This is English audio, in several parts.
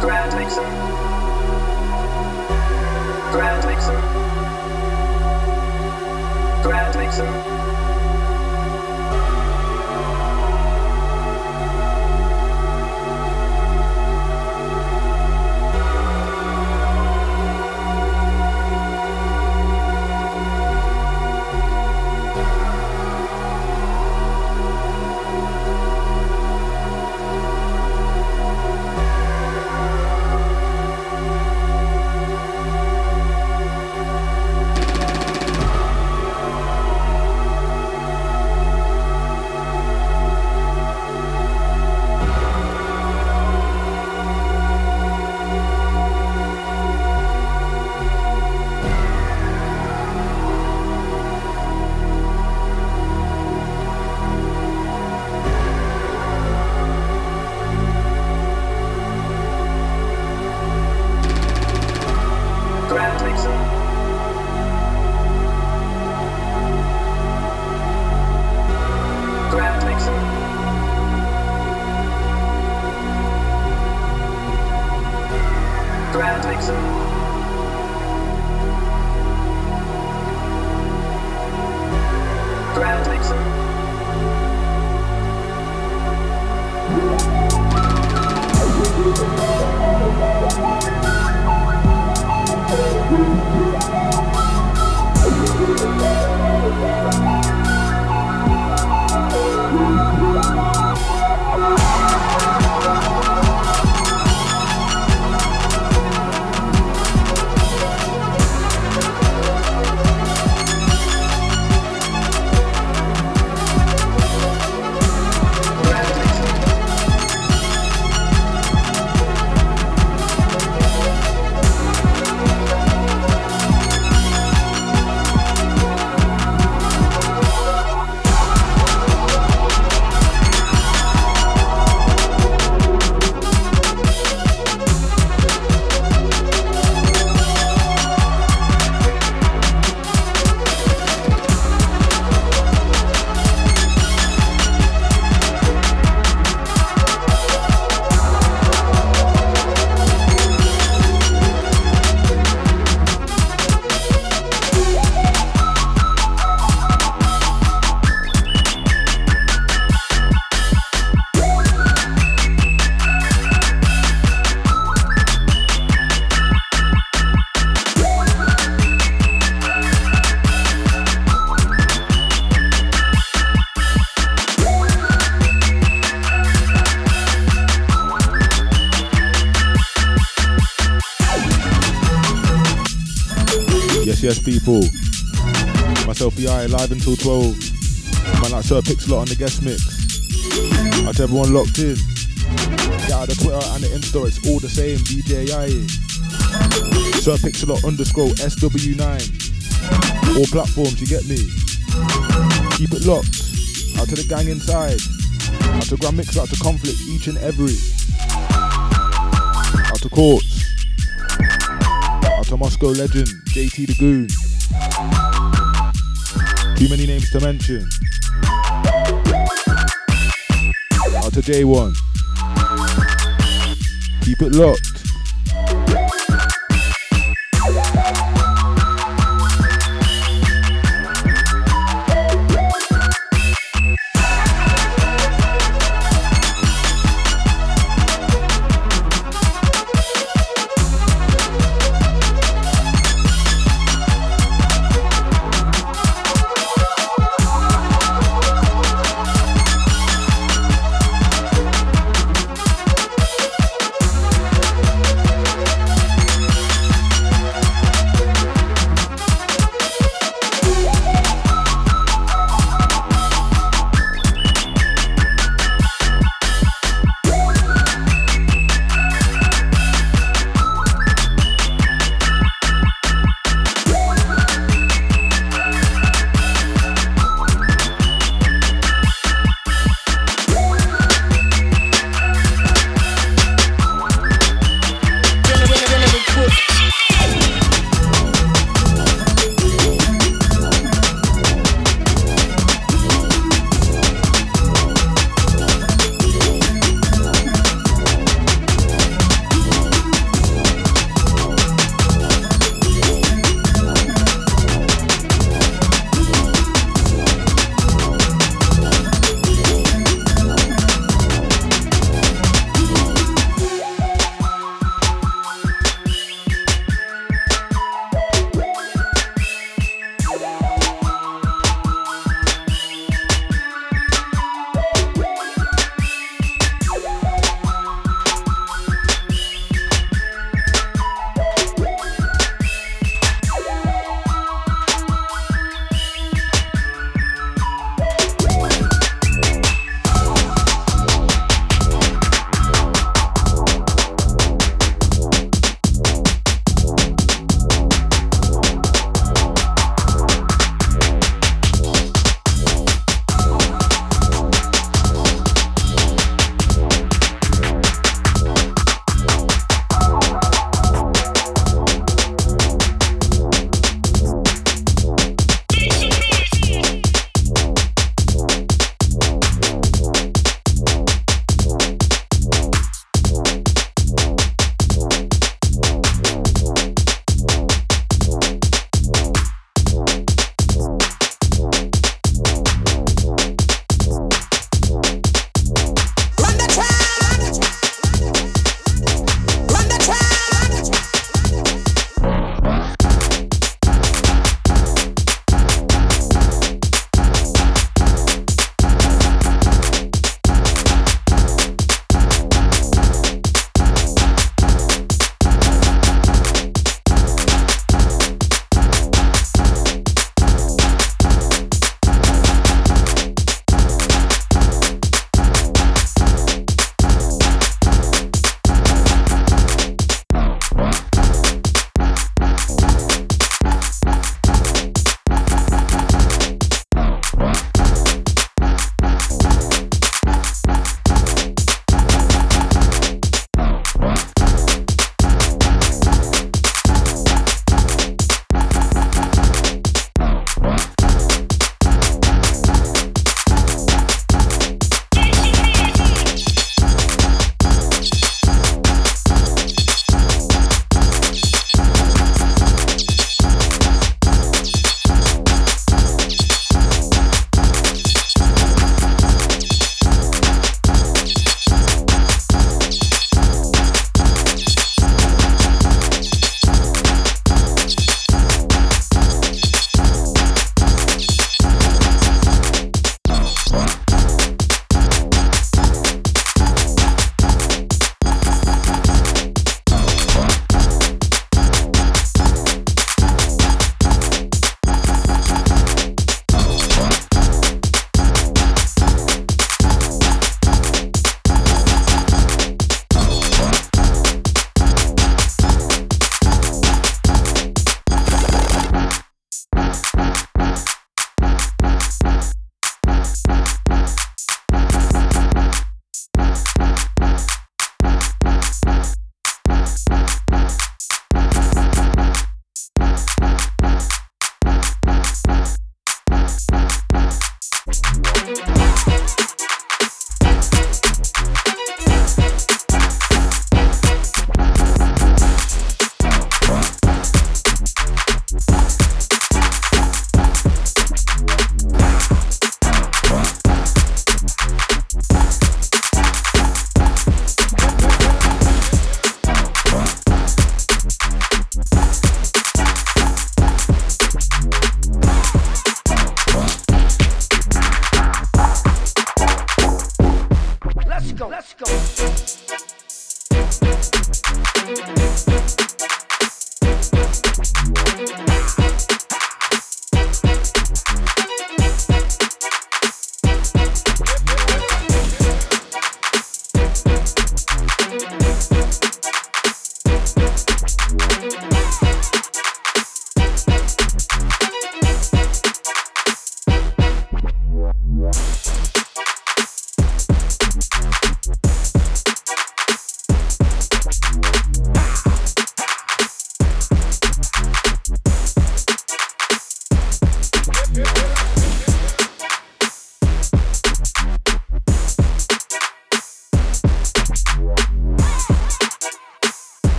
Grand mixer. Grand mixer. Grand mixer. Until 12. Man, like Sir Pixelot on the guest mix. To everyone locked in. Yeah, the Twitter and the Insta, it's all the same. DJ Yai. Sir Pixelot underscore SW9. All platforms, you get me. Keep it locked. Out to the gang inside. Out to Grand Mix, out to Conflict, each and every. Out to Courts. Out to Moscow Legend, JT the Goon. Too many names to mention. Out to J1. Keep it locked.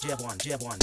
Jab one, jab one,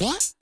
What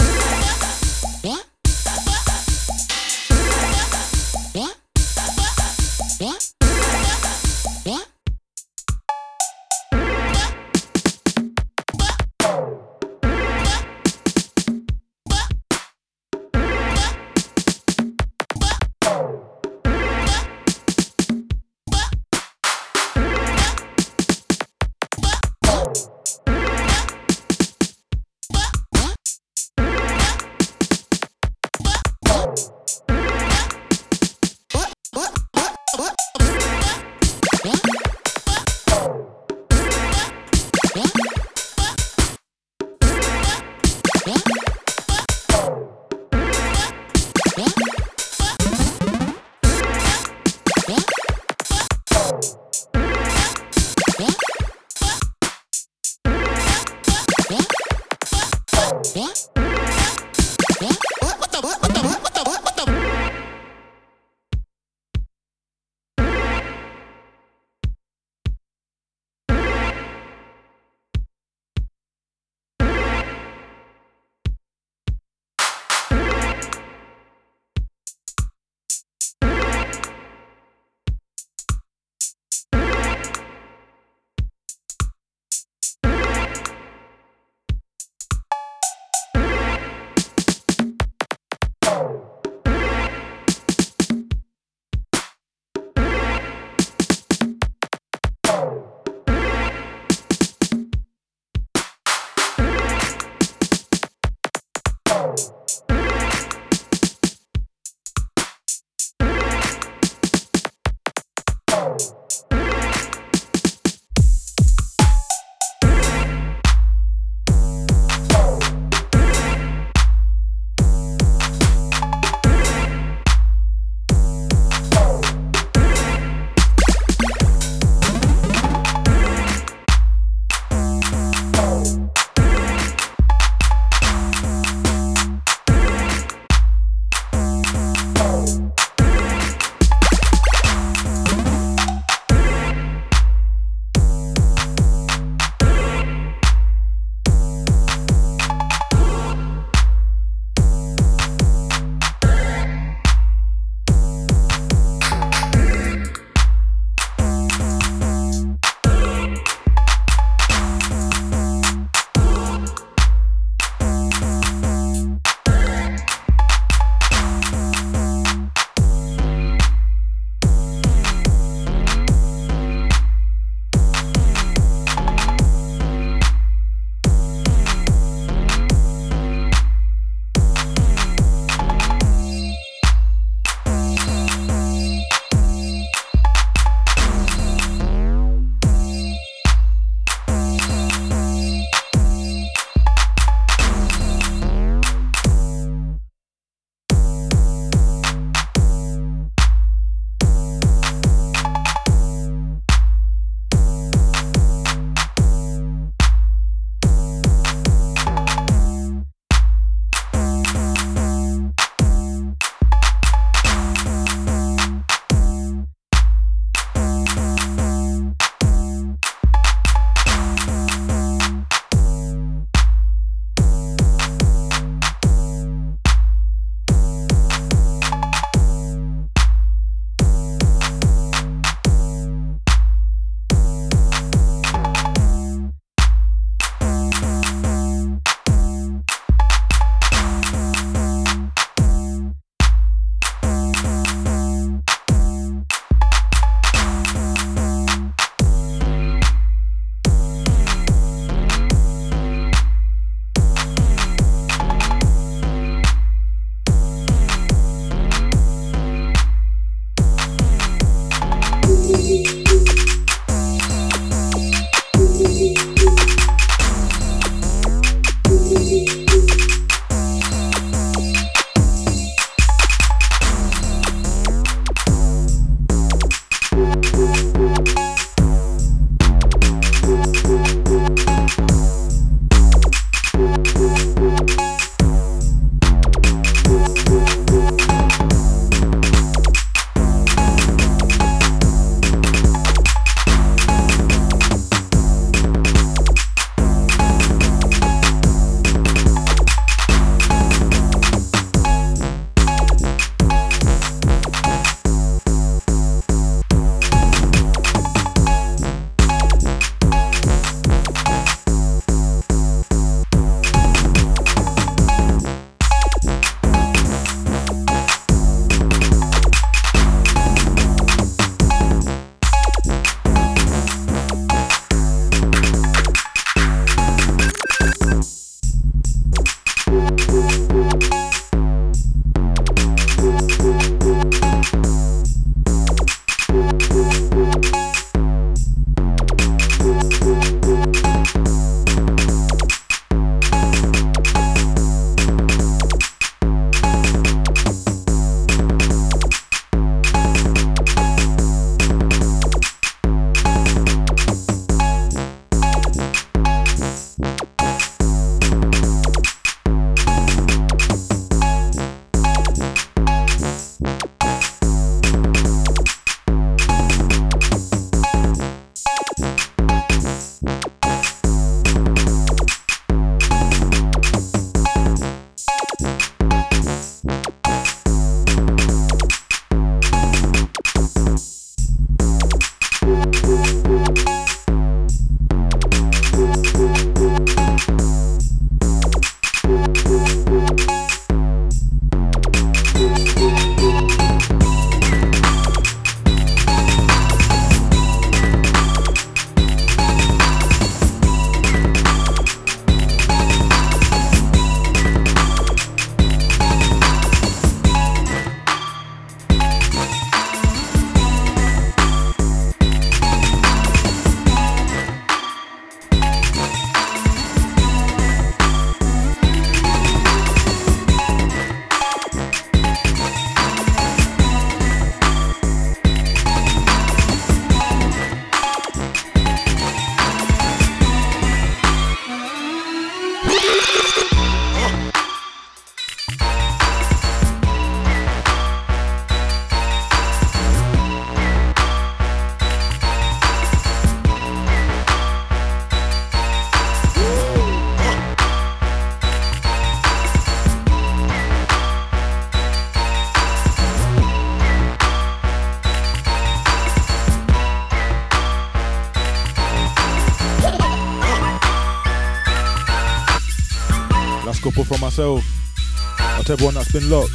to everyone that's been locked.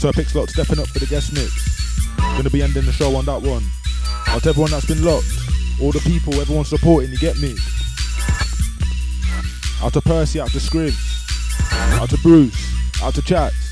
Sir Pixlot stepping up for the guest mix. Gonna be ending the show on that one. Out to everyone that's been locked. All the people, everyone supporting, you get me? Out to Percy, out to Scribs. Out to Bruce, out to Chats.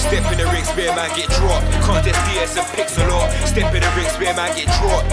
Step in the ring, spear man get dropped. Contest DS and pixel art. Step in the ring, spear man get dropped.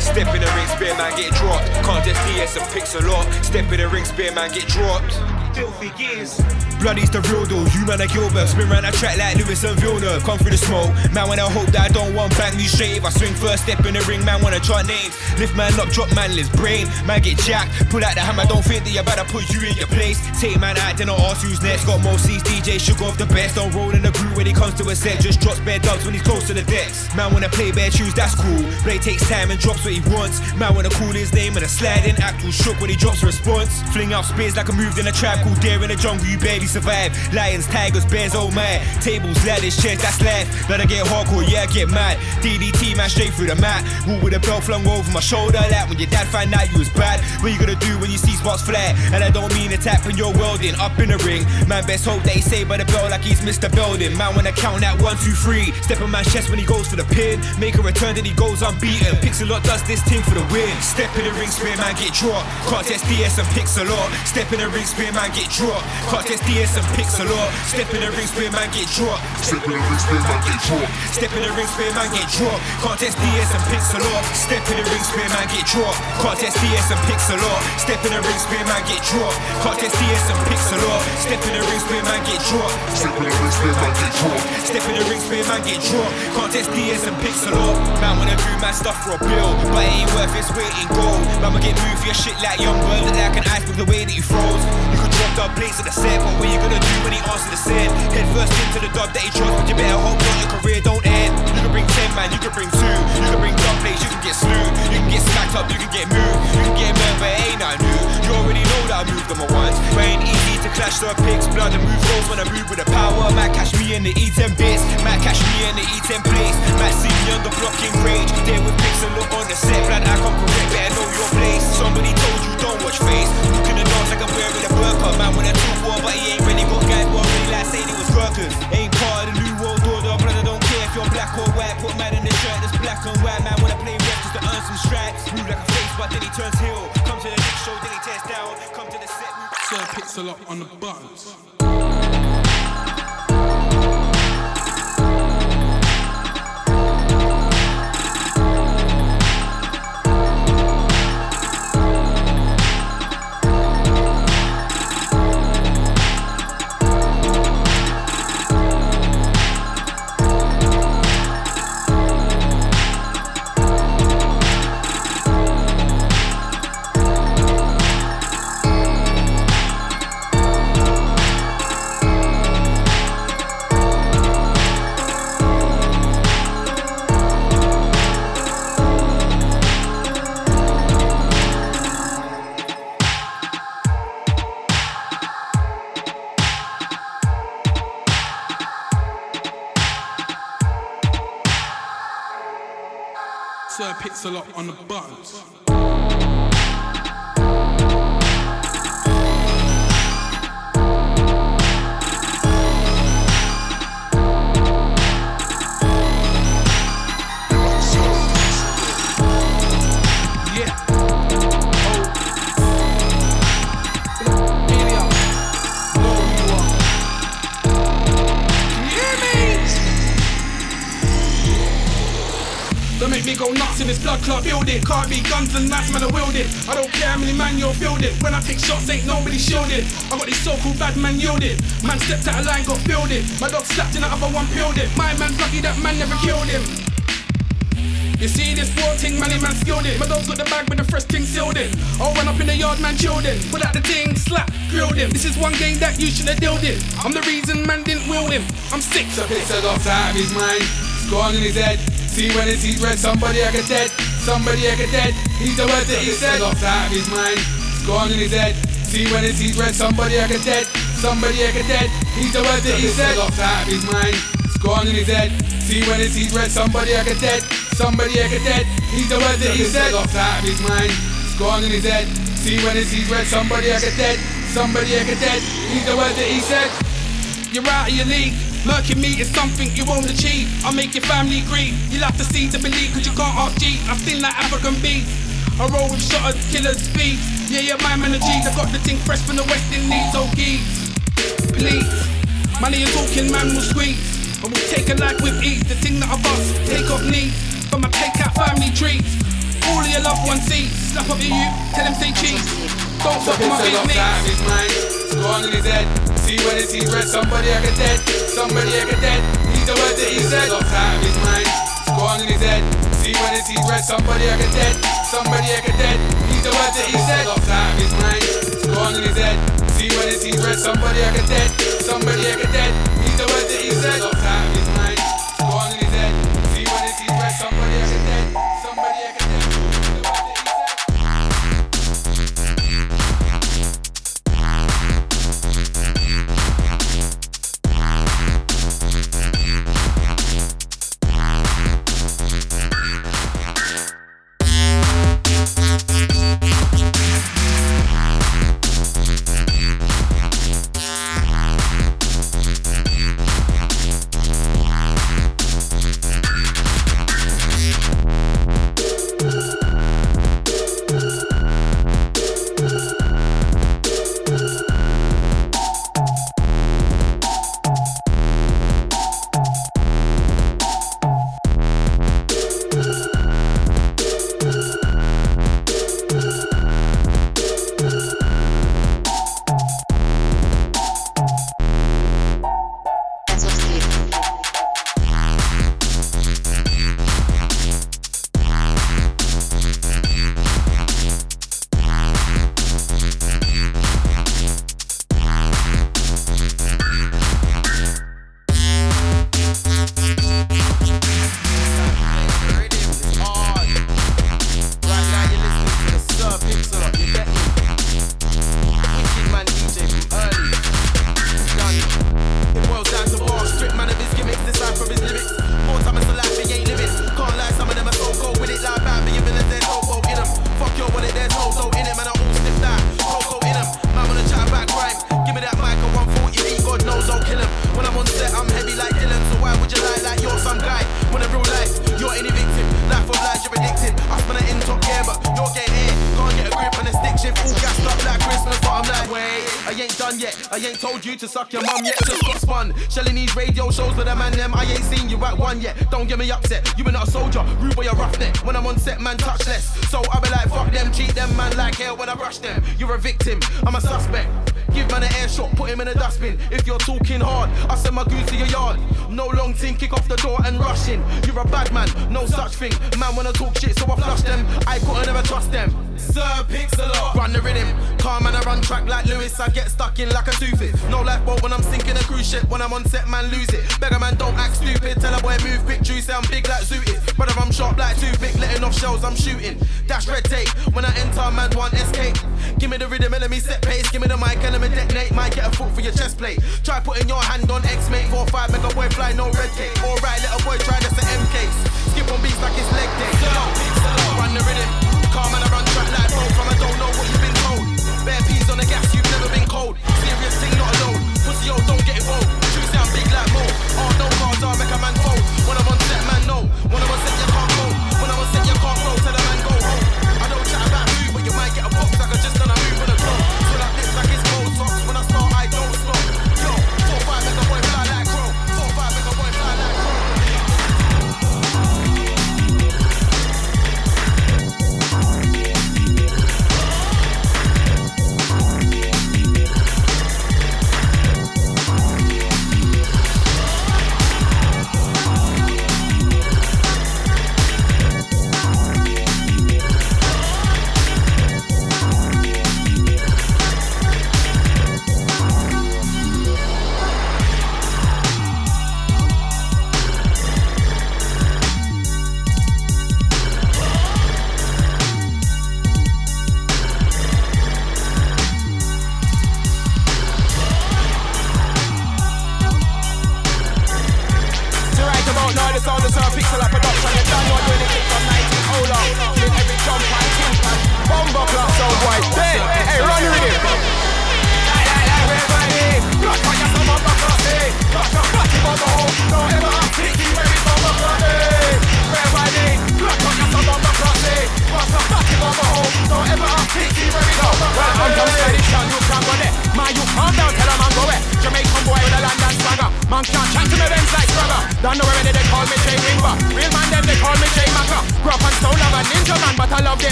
Step in the ring, spear man get dropped. Contest DS and pixel art. Step in the ring, spear man get dropped. Filthy gears. Bloody's the real deal, you man a Gilbert. Spin round that track like Lewis and Villeneuve. Come through the smoke, man when I hope that I don't want bang straight If I swing first step in the ring, man wanna chart names. Lift man up, drop man list brain. Man get jacked, pull out the hammer, don't think that you better put you in your place. Take man out, then I'll ask who's next. Got more seats, DJ sugar of the best. Don't roll in the group when it comes to a set. Just drops bare dubs when he's close to the decks. Man wanna play bare tunes, that's cool. Blade takes time and drops what he wants. Man wanna call his name and a sliding act. Will shook when he drops a response. Fling out spears like I moved in a trap Called dare in the jungle, you barely survive. Lions, tigers, bears, oh man Tables, ladders, chairs, that's life. Let I get hardcore, yeah, I get mad. DDT, man, straight through the mat. Walk with a belt flung over my shoulder Like when your dad find out you was bad. What you gonna do when you see spots fly? And I don't mean attack when you're welding Up in the ring. Man, best hope they say by the bell like he's Mr. Belding Man, when I count that one, two, three Step on my chest when he goes for the pin. Make a return, then he goes unbeaten. Pixelot does this thing for the win. Step in the ring, spear man, get dropped Contest DS and Pixelot Step in the ring, spear man, get dropped Contest DS and Pixelot Step in the ring, spear man, get dropped Step in the ring, spear man, get dropped. Step in the ring, spear man, get dropped. Contest DS and pixel off. Step in the ring, spear man, get dropped. Contest DS and pixel off. Step in the ring, spear man, get dropped. Contest DS and pixel off. Step in the ring, spear man, get dropped. Step in the ring, spear man, get dropped. Step in the ring, spear man, get dropped. Contest DS and pixel off. Man wanna do mad stuff for a bill, but it ain't worth its weight in gold. Man will get moved for your shit like young bird, like an iceberg the way that you froze. You could drop the blades of the set, but what you gonna do when he answers the set? Head first into the dub that he chose, but you better hope that your career don't end. You can bring 10 man, you can bring two. You can bring dub blades, you can get slew. You can get smacked up, you can get moved. You can get murdered, but ain't nothing new. You already know that I moved them at once. But ain't easy to clash the pigs, blood and move rolls when I move with the power. Matt catch me in the E10 bits, Matt catch me in the E10 place. Matt see me on the block in rage. There with pics and look on the set, blood I come correct, better know your place. Somebody told you don't watch face. You can dance like I'm wearing a burqa, man. When I talk war, but he ain't ready. Got guys who are really like saying he was workers. Ain't part of the new world order, but I don't care if you're black or white. Put man in the shirt that's black and white. Man wanna play rap just to earn some stripes. Move like a face, but then he turns heel. Come to the next show, then he tears down. Come to the set. Move Sir Pixel up on the buttons. Sir Pixel up on the buttons. In this blood clot building. Can't be guns and knives, man I wield it. I don't care how many man you're fielding. When I take shots, ain't nobody shielded. I got these so-called bad man yielded. Man stepped out of line, got fielded. My dog slapped in the other one, peeled it. My man's lucky that man never killed him. You see this war thing, man, man skilled it. My dog's got the bag with the fresh thing sealed it. All run up in the yard, man chilled it. Put out the thing, slap, grilled him. This is one game that you should have dealt it. I'm the reason man didn't will him. I'm sick. So pixel off out of his mind, scoring in his head. See when it sees red, somebody I get dead, somebody I get dead. He's the word that he said. Off of his mind, scoring in his head. See when it sees red, somebody I get dead, somebody I get dead. He's the word that he said. Off of his mind, scoring in his head. See when it sees red, somebody I get dead, somebody I get dead. He's the word that he said. Off of his mind, scoring in his head. See when it sees red, somebody I get dead, somebody I get dead. He's the word that he said. You're out of your league. Murking me is something you won't achieve. I'll make your family grieve. You'll have to see to believe, cause you can't half G. I sting like African beats. I roll with shotters, killers, speeds. Yeah, yeah, my man G's. I got the thing fresh from the West Indies, so geeks. Please. Money you're talking, man will squeeze. I will take a life with ease. The thing that I bust, take off knees. From my take out family trees. All of your loved ones see. Slap up your you, tell them say cheese. Don't fuck with my business. out of his mind, scoring in his head. See when it sees red, somebody I get dead, somebody I get dead. He's the word that he said. Out of his mind, scoring in his head. See when it sees red, somebody I get dead, somebody I get dead. He's the word that he said. Out of his mind, scoring in his head. See when it sees red, somebody I get dead, somebody I get dead. He's the word that he said. Off out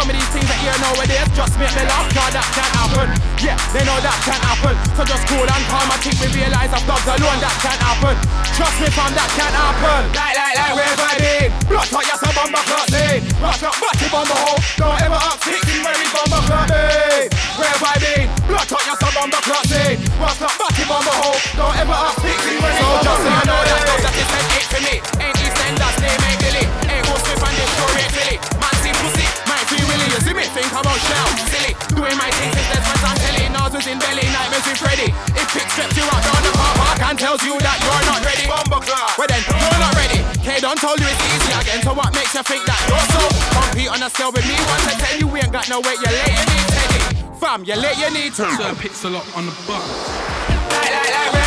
Some of these things that you nowadays just make me laugh, cause that can't happen. Yeah, they know that can't happen. So just cool and calm and think we realize I've dogs alone, that can't happen. Trust me, fam, that can't happen. Like, like, like, where vibing? Blood hot, yes, a bomber classy. Rock up, batty bomber hole. Don't ever ask, hit me where he bomber classy. Where vibing? Blood hot, yes, a bomber classy. Rock up, batty bomber hole. Don't ever ask, hit me where he bomber classy. So just so you know that dog that is meant it for me. Ain't EastEnders, name ain't Billy. Ain't Will Smith and this story ain't. Man, see me think about shell, silly. Doing my things since there's friends on telly. Noses in belly, nightmares with Freddy. If Pick steps you out down the car park and tells you that you're not ready. Bomber class. Well then, you're not ready. K don't told you it's easy again. So what makes you think that you're so? Compete on a scale with me once I tell you we ain't got no weight. You're late, you need Teddy. Fam, you're late, you need to. Sir Pixel up on the buck. Like, like, like,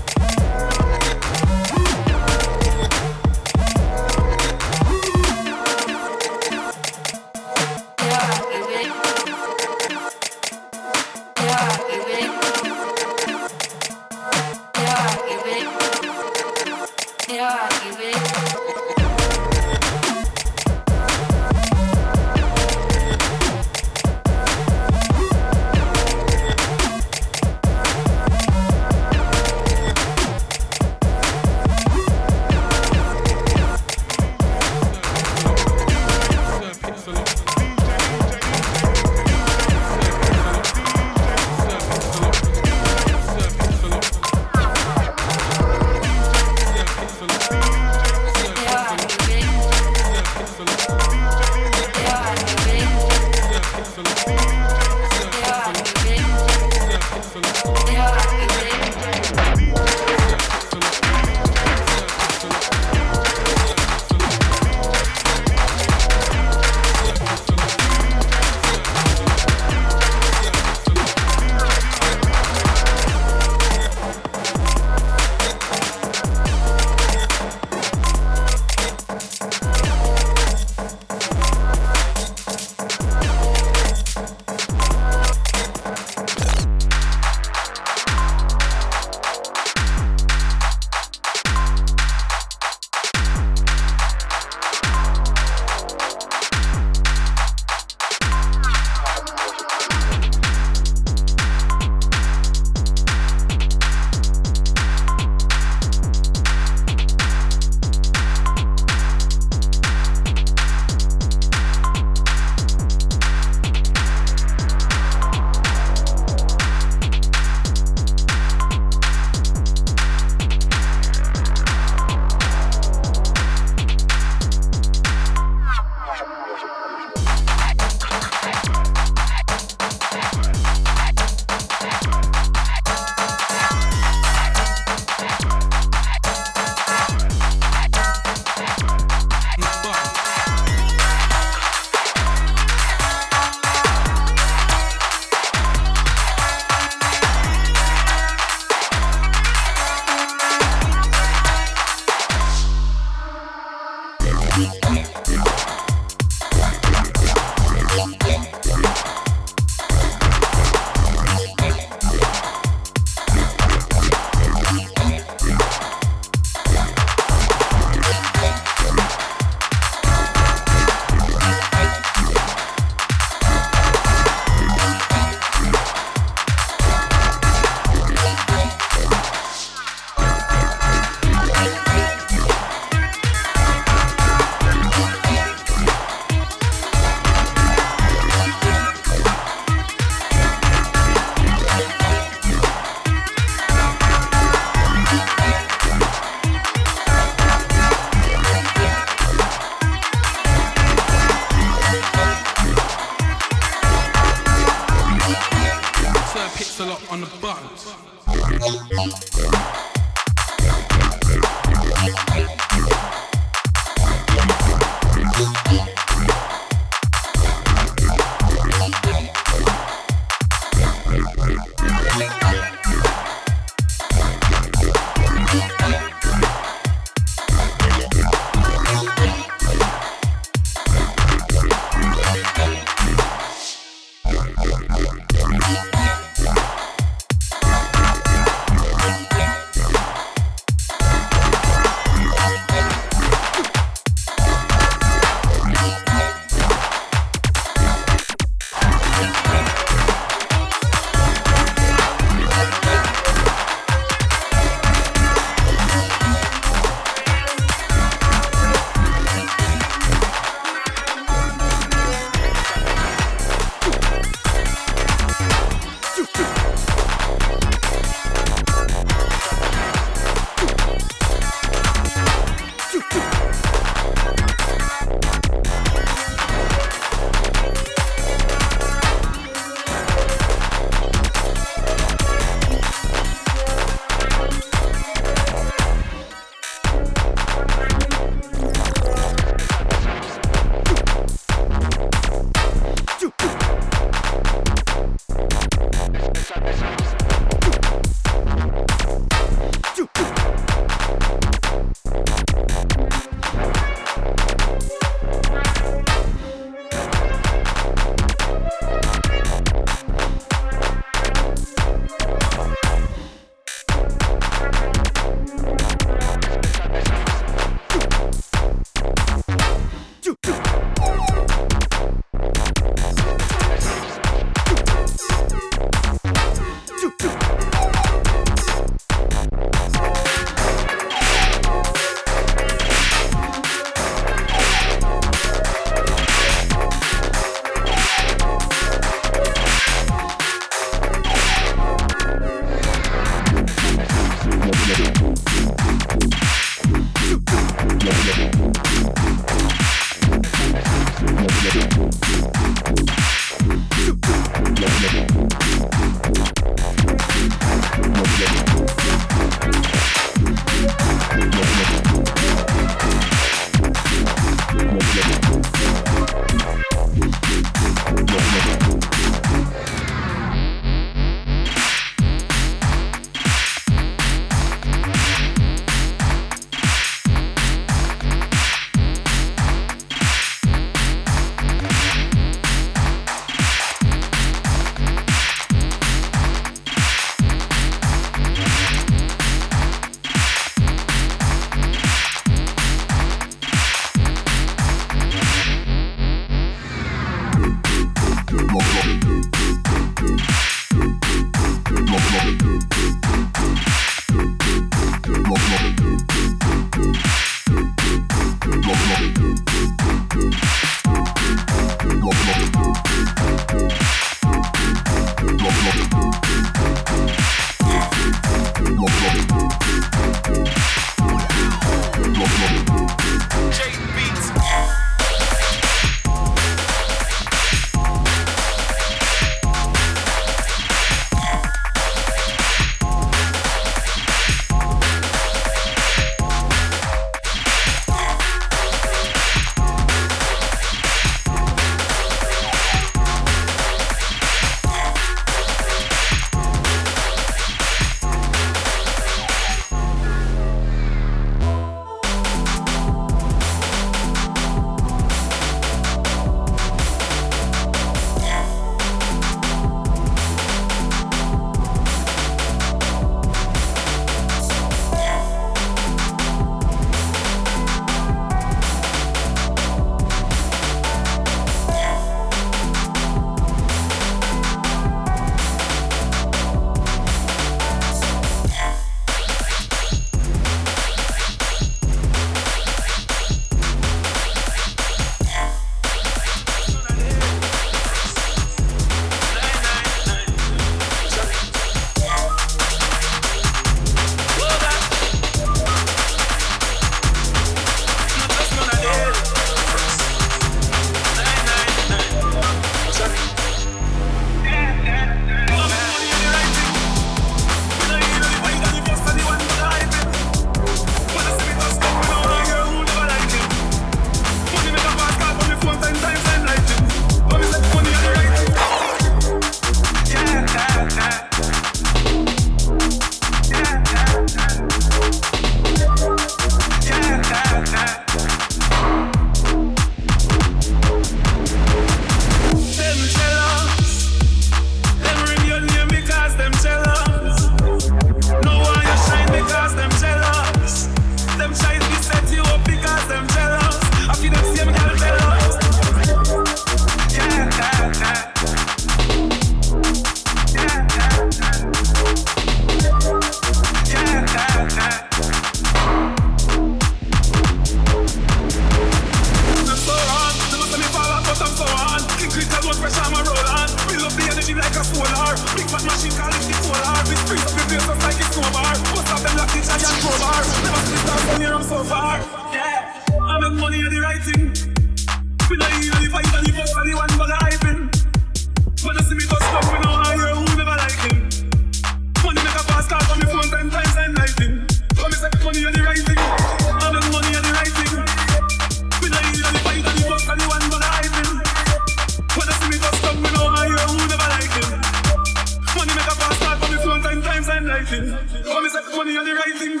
thing. Come and set the money right thing.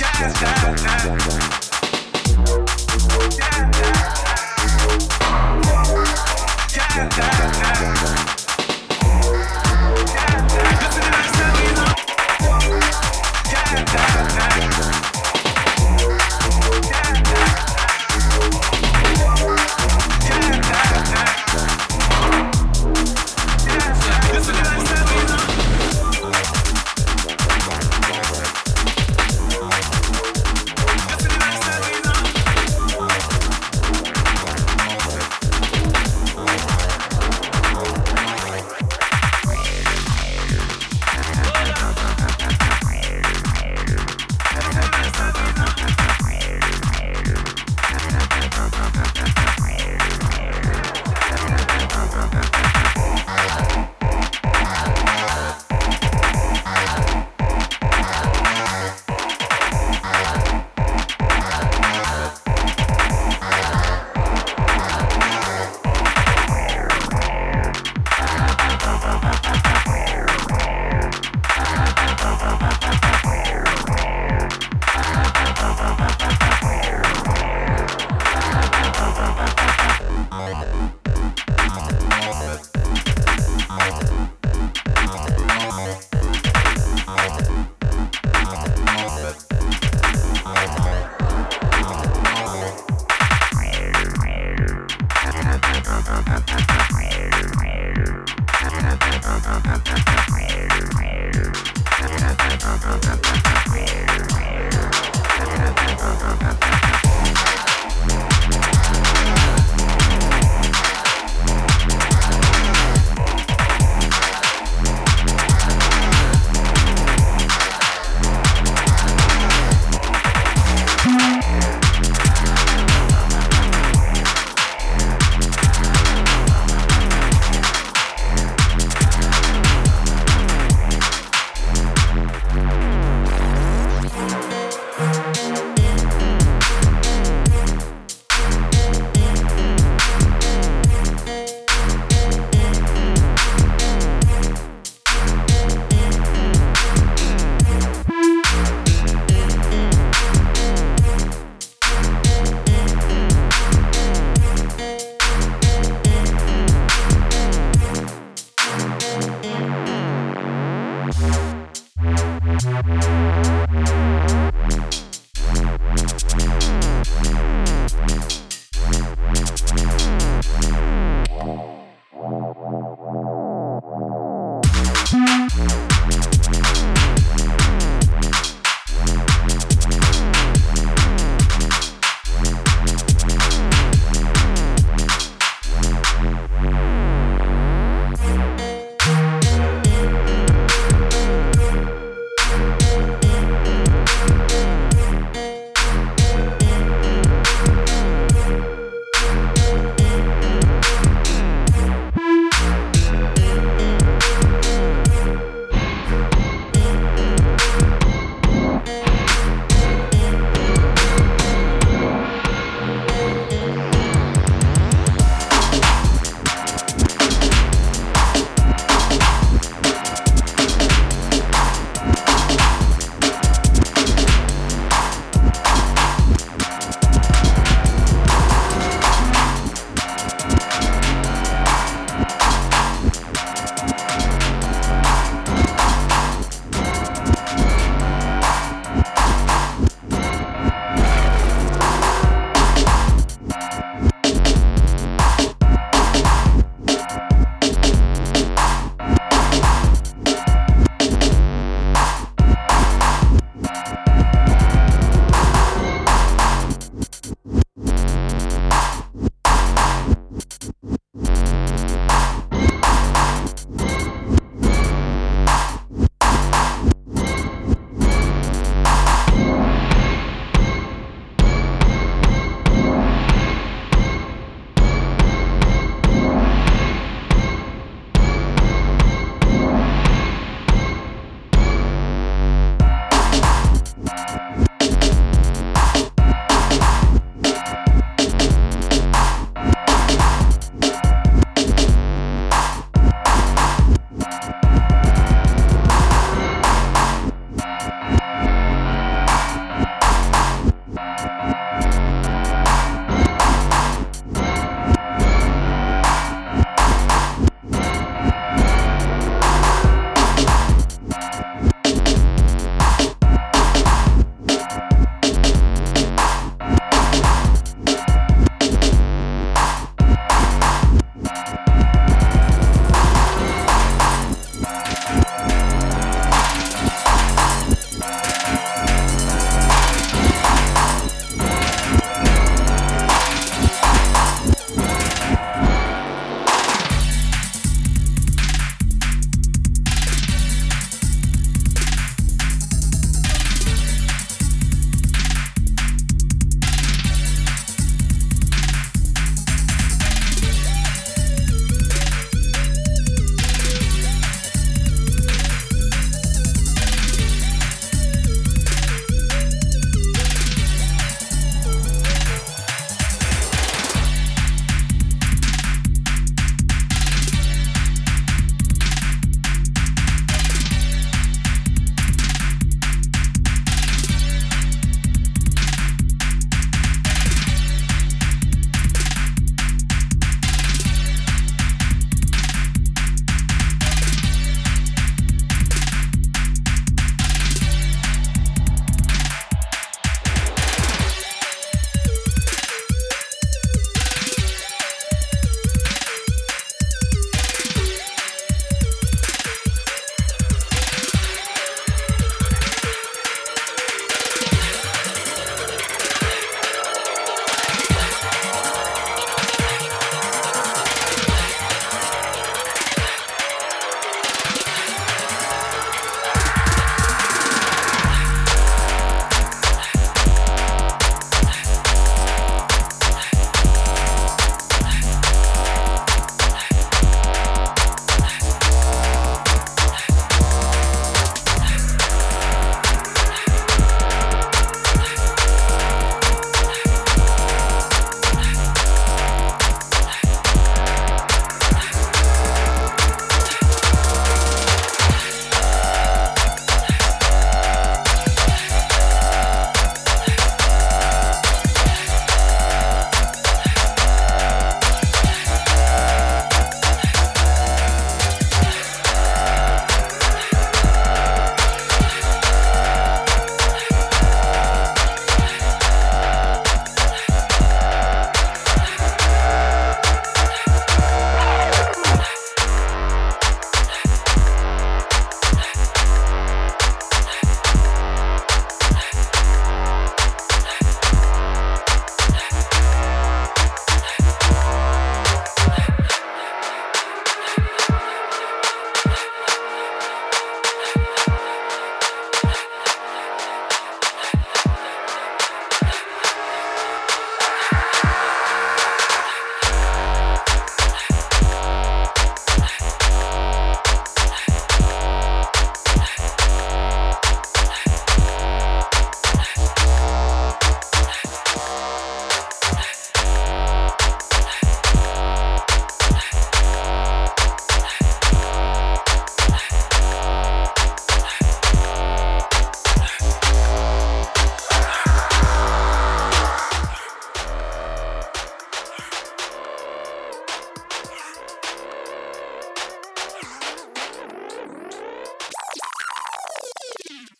Yeah, yeah, yeah. Yeah, yeah, yeah.